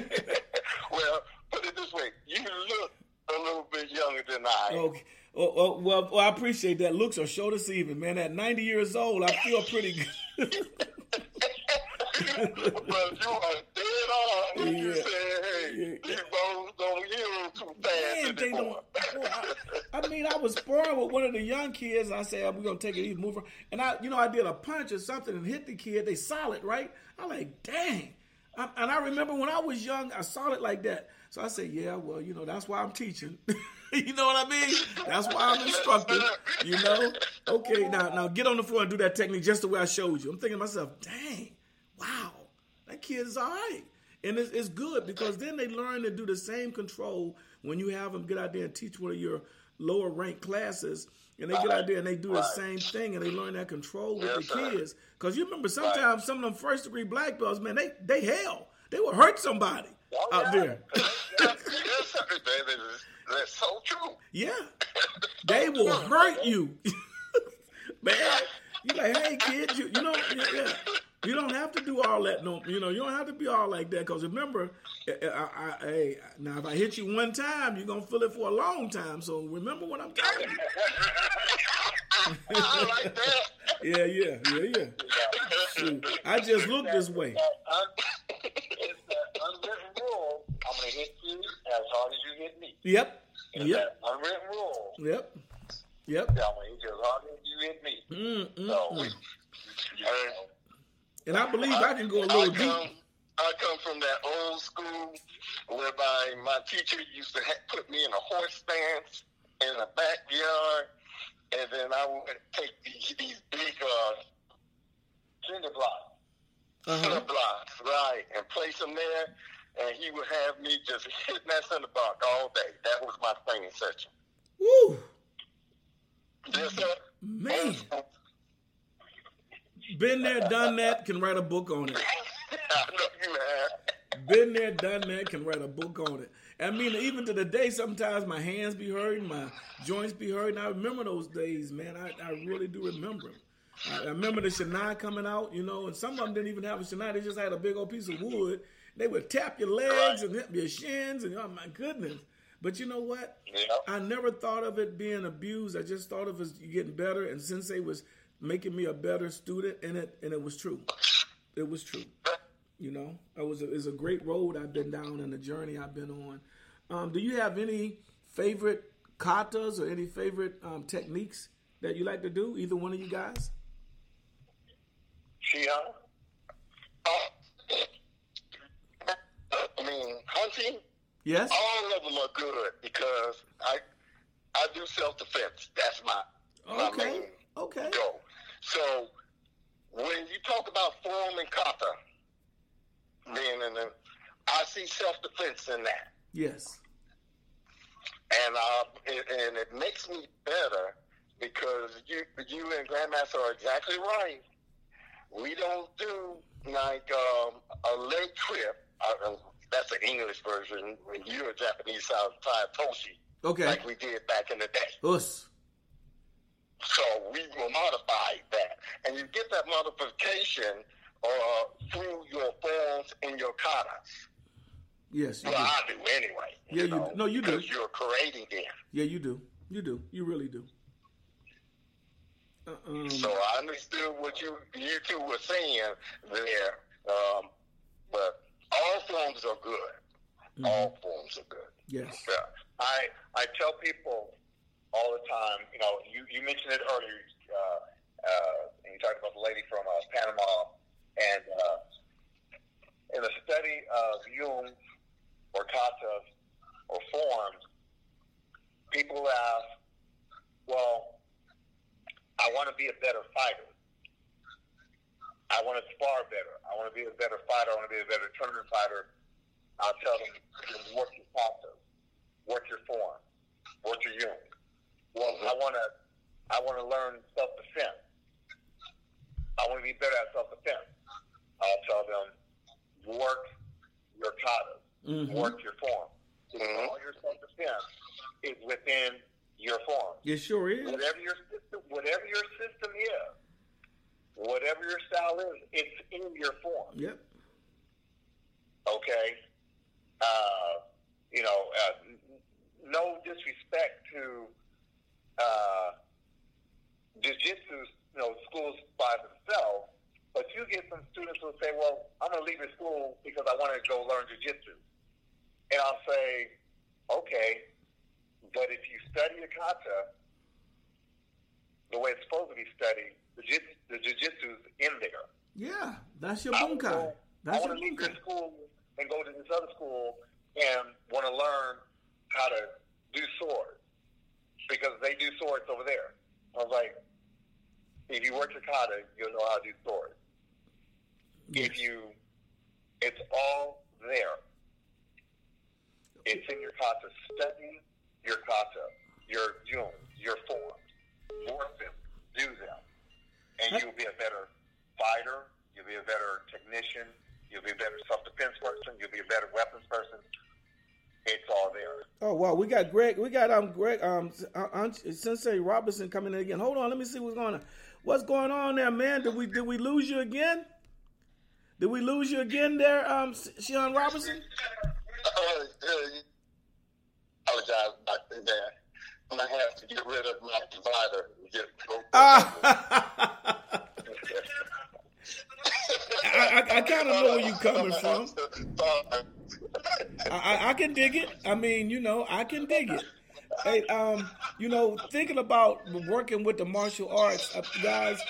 well, put it this way: you look a little bit younger than I am. Okay. Oh, oh, well, well, I appreciate that. Looks are show deceiving, man. At 90 years old, I feel pretty good. but you are dead on when you said, "Hey, Yeah. these bones don't heal too fast Man, they anymore." don't. Well, I, I mean, I was sparring with one of the young kids. I said, "We're gonna take it easy, move." on." And I, you know, I did a punch or something and hit the kid. They solid, right? I'm like, dang. I, and I remember when I was young, I saw it like that. So I said, yeah, well, you know, that's why I'm teaching. you know what I mean? That's why I'm instructing. You know? Okay, now, now get on the floor and do that technique just the way I showed you. I'm thinking to myself, dang, wow, that kid is all right. and it's, it's good because then they learn to do the same control when you have them get out there and teach one of your lower ranked classes. And they get out there and they do the same thing and they learn that control with Yes, the kids. Because you remember sometimes some of them first degree black belts, man, they they hell. They will hurt somebody Oh, out yeah. there. yes. That's so true. Yeah. They will hurt you. Man, you like, hey kid, you, you know, yeah, yeah. You don't have to do all that. No, you know, you don't have to be all like that. Because remember, I, I, I, now if I hit you one time, you're gonna feel it for a long time. So remember what I'm telling you. I like that. Yeah, yeah, yeah, yeah. Shoot, I just look this way. It's that unwritten rule. I'm going to hit you as hard as you hit me. Yep, It's yep, that unwritten rule. yep, yep. I'm going to hit you as hard as you hit me. Mm, mm, So, mm. you know, And I believe I can go a little I deep. I come from that old school whereby my teacher used to ha- put me in a horse stance in the backyard, and then I would take these, these big uh, cinder block. Uh-huh. center blocks, right, and place them there, and he would have me just hitting that center block all day. That was my training session. Woo, Yes, sir. man. Been there, done that. Can write a book on it. I know you have. Been there, done that. Can write a book on it. I mean, even to the day, sometimes my hands be hurting, my joints be hurting. I remember those days, man. I, I really do remember them. I, I remember the shinai coming out, you know, and some of them didn't even have a shinai. They just had a big old piece of wood. They would tap your legs and hit your shins, and oh my goodness. But you know what? Yeah. I never thought of it being abused. I just thought of it as getting better, and since Sensei was making me a better student, and it and it was true. It was true. You know, it was a, it's a great road I've been down and the journey I've been on. Um, do you have any favorite katas or any favorite um, techniques that you like to do? Either one of you guys? Shihan? Uh, I mean, Hanshi, Yes. all of them are good because I I do self defense. That's my my Okay. main Okay. goal. So when you talk about form and kata, being in the, I see self defense in that. Yes. and uh, it, and it makes me better because you you and Grandmaster are exactly right. We don't do like um, a leg trip. Uh, that's the English version. When you're a Japanese style toshi, Okay. like we did back in the day. Us. So we will modify that, and you get that modification uh, through your forms and your katas. Yes. You Well, do. I do anyway. Yeah, you know, do. No, you do. because you're creating them. Yeah, you do. You do. You really do. Uh, um, So I understood what you you two were saying there, um, but all forms are good. Mm-hmm. All forms are good. yes. Yeah. I I tell people all the time. You know, you you mentioned it earlier. Uh, uh, and you talked about the lady from uh, Panama, and uh, in the study of hyung or katas or forms, people ask, "Well, I want to be a better fighter. I want to spar better. I want to be a better fighter. I want to be a better tournament fighter." I'll tell them, "Work your katas." What's your form? What's your hyung? Well, I want to, I want to learn self defense. I want to be better at self defense. I'll tell them, work your katas, Mhm. work your form. Mhm. All your self defense is within your form. It sure is. Whatever your system, whatever your system is, whatever your style is, it's in your form Yep. okay? Uh, you know, uh, no disrespect to uh, jiu-jitsu, you know, schools by themselves, but you get some students who say, well, I'm going to leave the school because I want to go learn jiu-jitsu. And I'll say, okay, but if you study a kata the way it's supposed to be studied, the jiu- the jiu-jitsu's in there. Yeah. That's your I go- I That's your want to leave bunkai. this school and go to this other school and want to learn how to do swords because they do swords over there. I was like, if you work your kata, you'll know how to do swords. If you, it's all there. It's in your kata. Study your kata, your hyung, your forms. Work them. Do them. And you'll be a better fighter. You'll be a better technician. You'll be a better self-defense person. You'll be a better weapons person. It's all there. Oh wow, we got Greg. We got um Greg um uh, Sensei Robinson coming in again. Hold on, let me see what's going on. What's going on there, man? Did we did we lose you again? Did we lose you again there, um Shihan Robinson? Uh, uh, apologize about that. I'm gonna have to get rid of my Get, Ah. I, I, I kind of know where you're coming from. I, I- can dig it. I mean, you know, I can dig it. Hey, um, you know, thinking about working with the martial arts, uh, guys,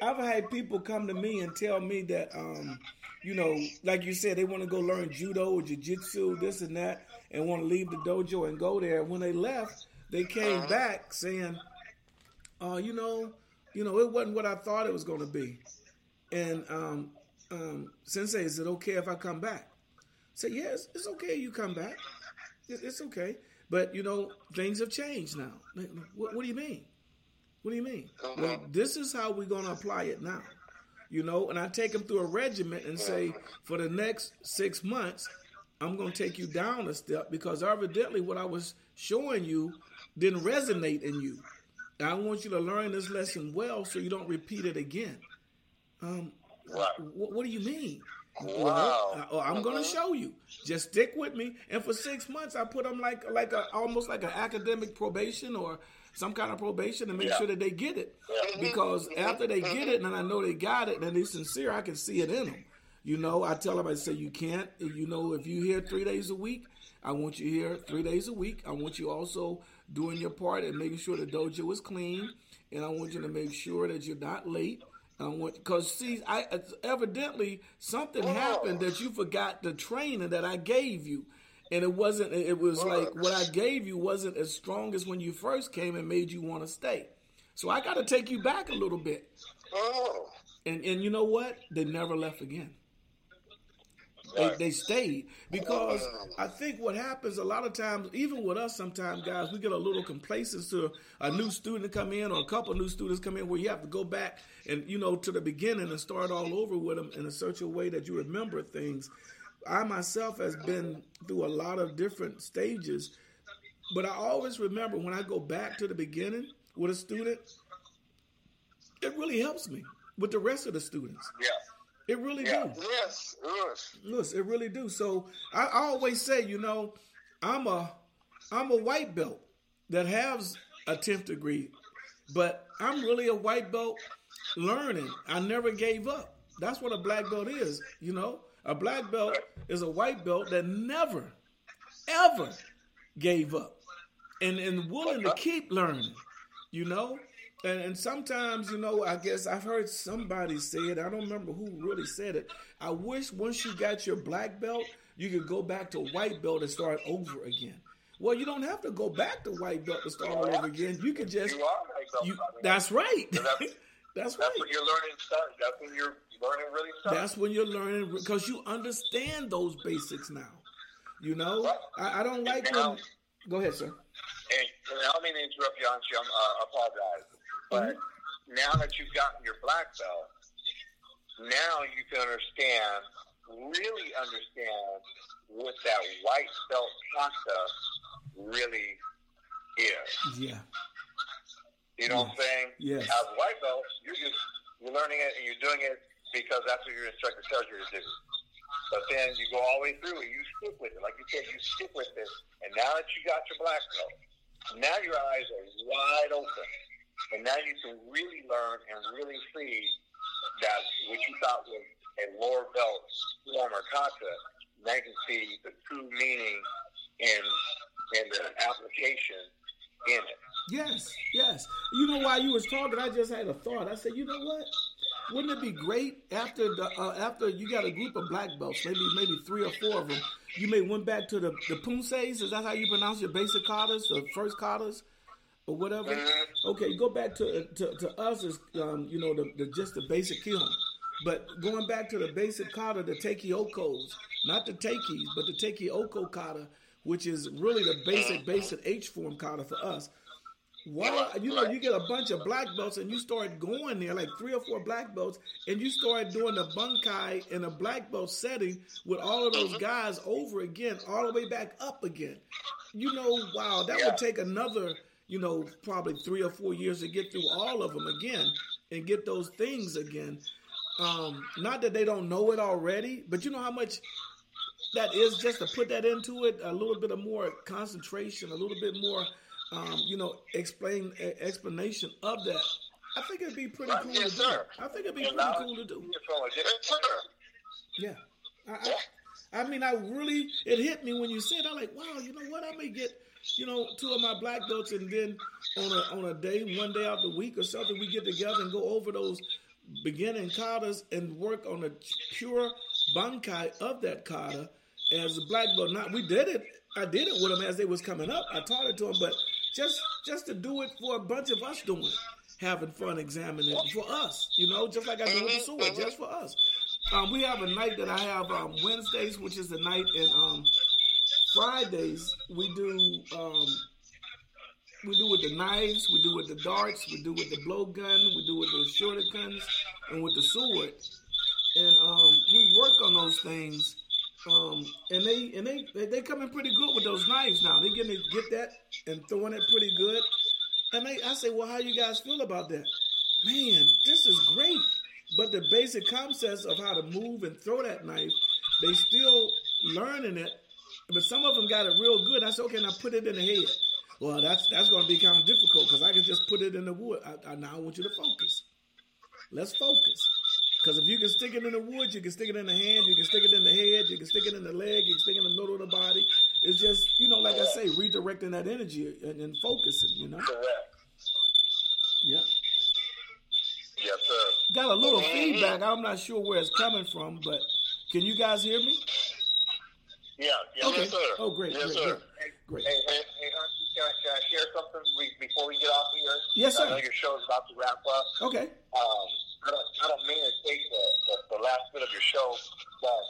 I've had people come to me and tell me that, um, you know, like you said, they want to go learn judo or jujitsu, this and that, and want to leave the dojo and go there. When they left, they came back saying, uh, you know, you know, it wasn't what I thought it was going to be. And um, um, Sensei, is it okay if I come back? Say, yes, it's okay. You come back. It's okay. But you know, things have changed now. What, what do you mean? What do you mean? Well, this is how we're going to apply it now. You know, and I take them through a regiment and say, for the next six months, I'm going to take you down a step because evidently what I was showing you didn't resonate in you. I want you to learn this lesson well so you don't repeat it again. Um, what, what do you mean? Wow. Well, I, oh, I'm going to uh-huh. show you. Just stick with me. And for six months, I put them like like a almost like an academic probation or some kind of probation to make Yeah. sure that they get it. Mm-hmm. Because mm-hmm. after they get it, and I mm-hmm. know they got it, and they're sincere, I can see it in them. You know, I tell them, I say, you can't. You know, if you here three days a week, I want you here three days a week. I want you also doing your part and making sure the dojo is clean, and I want you to make sure that you're not late. Because see, I evidently something oh. happened that you forgot the training that I gave you, and it wasn't. It was like what I gave you wasn't as strong as when you first came and made you want to stay. So I got to take you back a little bit, Oh, and and you know what? They never left again. They, they stayed because I think what happens a lot of times, even with us, sometimes guys, we get a little complacent to a new student to come in or a couple new students come in where you have to go back and you know to the beginning and start all over with them in a such a way that you remember things. I myself has been through a lot of different stages, but I always remember when I go back to the beginning with a student, it really helps me with the rest of the students. Yeah. It really Yeah. do. yes, yes. Yes, it really do. So I, I always say, you know, I'm a I'm a white belt that has a tenth degree, but I'm really a white belt learning. I never gave up. That's what a black belt is. You know, a black belt is a white belt that never, ever gave up, and and willing to keep learning. You know, and, and sometimes, you know, I guess I've heard somebody say it. I don't remember who really said it. I wish once you got your black belt, you could go back to white belt and start over again. Well, you don't have to go back to white belt to start all over again. You can just You are you. That's right. That's- That's That's right. when you're learning stuff. That's when you're learning really stuff. That's when you're learning because you understand those basics now. You know, I, I don't like when. Go ahead, sir. And, and I don't mean to interrupt you, Hanshi. I'm, uh, I apologize. But mm-hmm. now that you've gotten your black belt, now you can understand, really understand what that white belt concept really is. Yeah. You know what I'm saying? Yes. As a white belt, you're just you're learning it and you're doing it because that's what your instructor tells you to do. But then you go all the way through and you stick with it. Like you said, you stick with it. And now that you got your black belt, now your eyes are wide open. And now you can really learn and really see that what you thought was a lower belt form or concept, now you can see the true meaning in in the application in it. Yes, yes. You know why you was talking? I just had a thought. I said, you know what? Wouldn't it be great after the uh, after you got a group of black belts, maybe maybe three or four of them, you may went back to the the. Is that how you pronounce your basic katas, the first katas, or whatever? Okay, go back to to, to us as um, you know the, the just the basic kiln. But going back to the basic kata, the Taikyokus, not the Tekkis, but the Taikyoku kata, which is really the basic, basic H form kata for us. Why, you know, you get a bunch of black belts and you start going there, like three or four black belts, and you start doing the bunkai in a black belt setting with all of those guys over again, all the way back up again. You know, wow, that would take another, you know, probably three or four years to get through all of them again and get those things again. Um, not that they don't know it already, but you know how much that is just to put that into it, a little bit of more concentration, a little bit more um, you know, explain explanation of that. I think it'd be pretty cool yes, to do. Sir. I think it'd be pretty cool to do. Yeah. I, I, I, mean, I really, it hit me when you said, I'm like, wow, you know what? I may get, you know, two of my black belts, and then on a on a day, one day out the week or something, we get together and go over those beginning katas and work on a pure bunkai of that kata as a black belt. Not we did it. I did it with them as they was coming up. I taught it to them, but just just to do it for a bunch of us doing it, having fun examining it for us, you know, just like I do with the sword, just for us. Um, we have a night that I have um, Wednesdays, which is the night, and um, Fridays we do um, we do with the knives, we do with the darts, we do with the blowgun, we do with the shorter guns, and with the sword, and um, we work on those things um, and they and they they coming pretty good with those knives now. They getting to get that and throwing it pretty good. And they, I say, well, how you guys feel about that? Man, this is great. But the basic concepts of how to move and throw that knife, they still learning it. But some of them got it real good. I said, okay, now put it in the head. Well, that's that's going to be kind of difficult because I can just put it in the wood. I, I, now I want you to focus. Let's focus. Because if you can stick it in the wood, you can stick it in the hand, you can stick it in the head, you can stick it in the leg, you can stick it in the middle of the body. It's just, you know, like I say, redirecting that energy and, and focusing, you know? Correct. Yeah. Yes, sir. Got a little mm-hmm. feedback. I'm not sure where it's coming from, but can you guys hear me? Yeah, yeah okay. yes, sir. Oh, great, yes, great, sir. great. Hey, hey, hey, can I, can I share something before we get off here? Yes, sir. I know your show is about to wrap up. Okay. Um, I don't, I don't mean to take the, the, the last bit of your show, but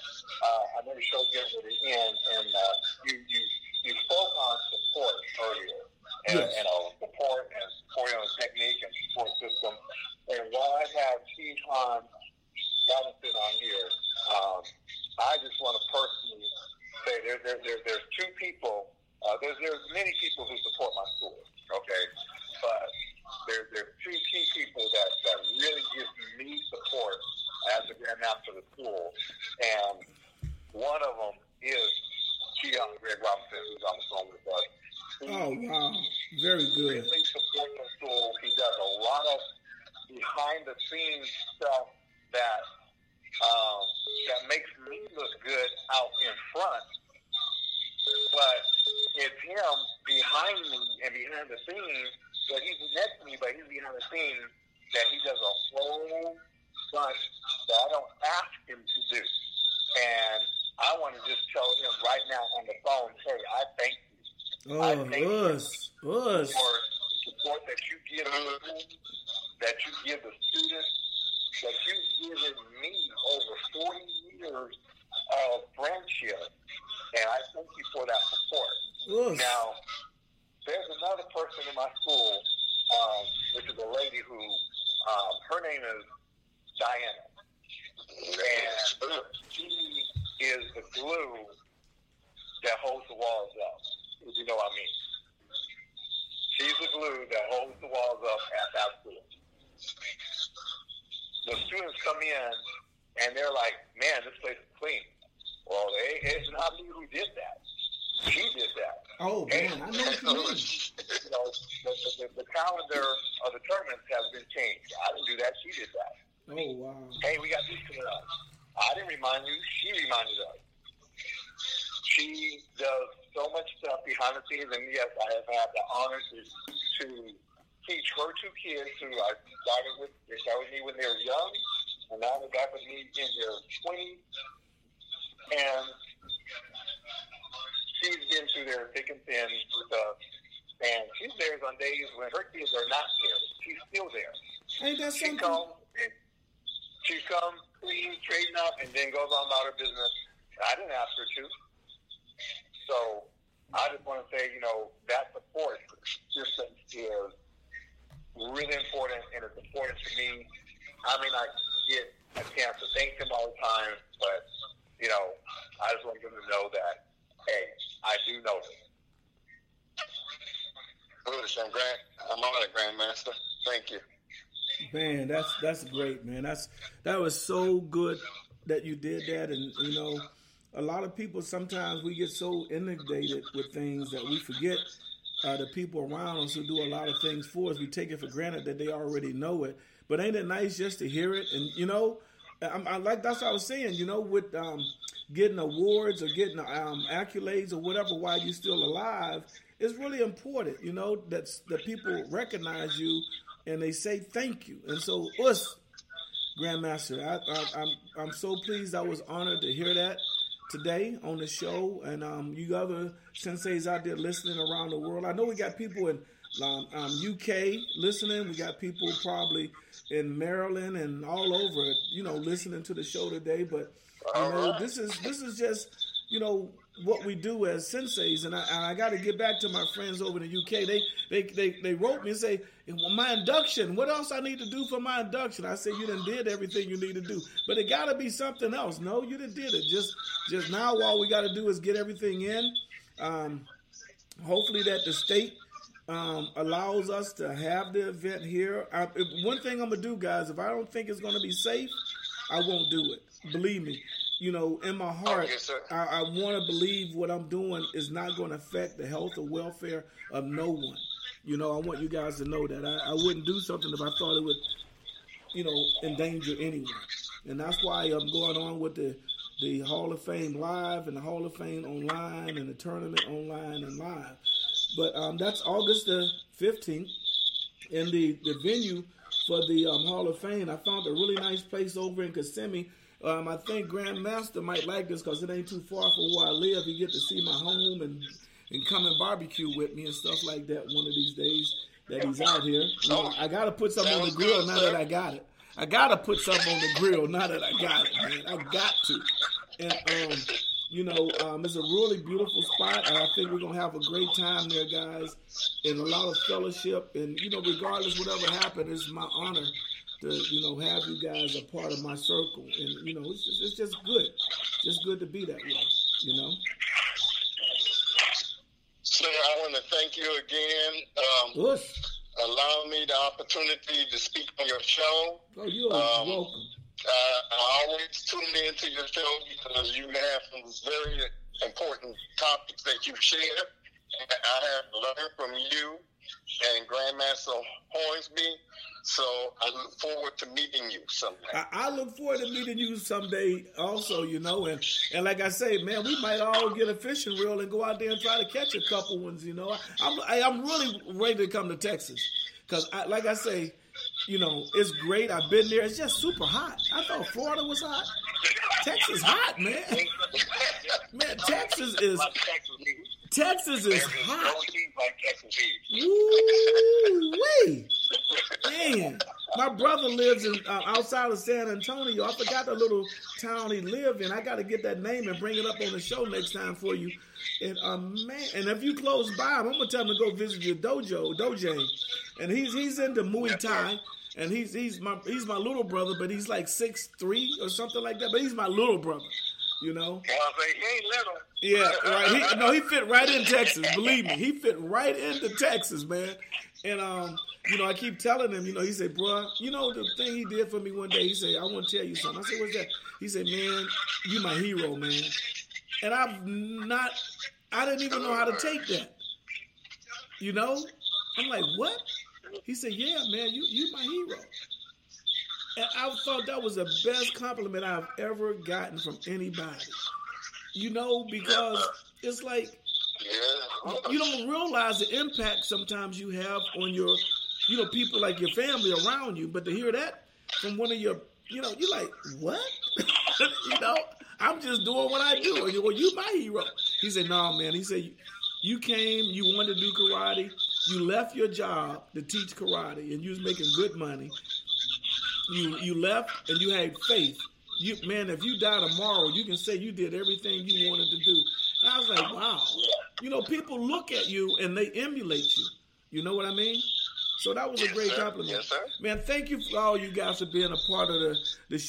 uh, I know your show's getting to the end, and uh, you, you you spoke on support earlier, and Yes. you know support and support on technique and support system. And while I have Chief Han Robinson on here, um, I just want to personally say there, there, there there's two people. Uh, there's there's many people who support my school. Okay, but there there's two key people that that really give me support as a grandmaster of the school, and one of them is Keon Greg Robinson, who's on the phone with us. He Oh, wow. Very good. really supports the school. He does a lot of behind the scenes stuff that um, that makes me look good out in front. But it's him behind me and behind the scenes. But he's next to me, but he's behind the scenes that he does a whole bunch that I don't ask him to do. And I want to just tell him right now on the phone, hey, I thank you Oh, us. Us. for the support that you give me, that you give the students, that you've given me over 40 years of friendship. And I thank you for that support. Us. Now, there's another person in my school, um, which is a lady who, um, her name is Diana. And she is the glue that holds the walls up, if you know what I mean. She's the glue that holds the walls up at that school. The students come in and they're like, man, this place is clean. Well, it, it's not me who did that. She did that. Oh, man. I know what you mean. you know, the, the, the calendar of the tournaments has been changed. I didn't do that. She did that. Oh, wow. Hey, we got these coming up. I didn't remind you. She reminded us. She does so much stuff behind the scenes, and yes, I have had the honor to, to teach her two kids who I started with. They started with me when they were young, and now they're back with me in their twenties. And she's been through their thick and thin with us, and she's there on days when her kids are not there. She's still there. She something? comes. She comes clean, straighten up, and then goes on about her business. I didn't ask her to. So I just want to say, you know, that support system is really important, and it's important to me. I mean, I get a chance to thank them all the time, but you know, I just want them to know that, hey, I do know this. I'm Grant. I'm on it, Grandmaster. Thank you. Man, that's that's great, man. That's that was so good that you did that, and you know, a lot of people sometimes we get so inundated with things that we forget uh, the people around us who do a lot of things for us. We take it for granted that they already know it. But ain't it nice just to hear it? And you know, I, I like that's what I was saying. You know, with um, getting awards or getting um, accolades or whatever while you're still alive, it's really important. You know that that people recognize you and they say thank you. And so us, Grandmaster, I, I, I'm I'm so pleased. I was honored to hear that today on the show, and um, you other senseis out there listening around the world. I know we got people in um, um, UK listening. We got people probably in Maryland and all over, you know, listening to the show today. But you know, this is this is just you know what we do as senseis, and I, and I got to get back to my friends over in the UK. They they they, they wrote me and say my induction. What else I need to do for my induction? I said you done did everything you need to do, but it got to be something else. No, you didn't did it. Just just now, all we got to do is get everything in. Um, hopefully that the state um, allows us to have the event here. I, if, one thing I'm gonna do, guys, if I don't think it's gonna be safe, I won't do it. Believe me you know, in my heart, yes, I, I want to believe what I'm doing is not going to affect the health or welfare of no one. You know, I want you guys to know that I, I wouldn't do something if I thought it would, you know, endanger anyone. And that's why I'm going on with the the Hall of Fame live and the Hall of Fame online and the tournament online and live. But um, that's August the 15th, and the the venue for the um, Hall of Fame. I found a really nice place over in Kissimmee um, I think Grandmaster might like this because it ain't too far from where I live. He get to see my home and and come and barbecue with me and stuff like that one of these days that he's out here. You I got to put something on the grill now that I got it. I got to put something on the grill now that I got it, man. I got to. And um, you know, um, it's a really beautiful spot, and I think we're gonna have a great time there, guys, and a lot of fellowship. And you know, regardless whatever happens, it's my honor to you know have you guys a part of my circle, and you know it's just it's just good, just good to be that way, you know. Sir, I want to thank you again. Um, allow me the opportunity to speak on your show. Oh, you're um, welcome. Uh, I always tune into your show because you have some very important topics that you share. I have learned from you and Grandmaster Hornsby so I look forward to meeting you someday. I, I, look forward to meeting you someday also, you know. And, and like I say, man, we might all get a fishing reel and go out there and try to catch a couple ones, you know. I'm, I, am really ready to come to Texas. Because, like I say, you know, it's great. I've been there. It's just super hot. I thought Florida was hot. Texas hot, man. Man, Texas is Texas is hot. Ooh. Man, my brother lives in uh, outside of San Antonio. I forgot the little town he lived in. I got to get that name and bring it up on the show next time for you. And um, man, and if you close by, I'm gonna tell him to go visit your dojo, dojo. And he's he's into Muay Thai, and he's he's my he's my little brother, but he's like six three or something like that. But he's my little brother. You know. Well, he ain't little. Yeah, right. He, no, he fit right in Texas. Believe me, he fit right into Texas, man. And um, you know, I keep telling him, you know, he said, "Bro, you know the thing he did for me one day." He said, "I want to tell you something." I said, "What's that?" He said, "Man, you my hero, man." And I've not, I didn't even know how to take that. You know, I'm like, "What?" He said, "Yeah, man, you you my hero." And I thought that was the best compliment I've ever gotten from anybody. You know, because it's like you don't realize the impact sometimes you have on your, you know, people like your family around you. But to hear that from one of your, you know, you're like, what? you know, I'm just doing what I do. Well, you my hero. He said, no, man. He said, you came, you wanted to do karate. You left your job to teach karate, and you was making good money you you left and you had faith you man, if you die tomorrow, you can say you did everything you wanted to do. And I was like, wow. You know, people look at you and they emulate you. You know what I mean? So that was Yes, a great sir. compliment. Yes, sir. Man, thank you for all you guys for being a part of the, the show.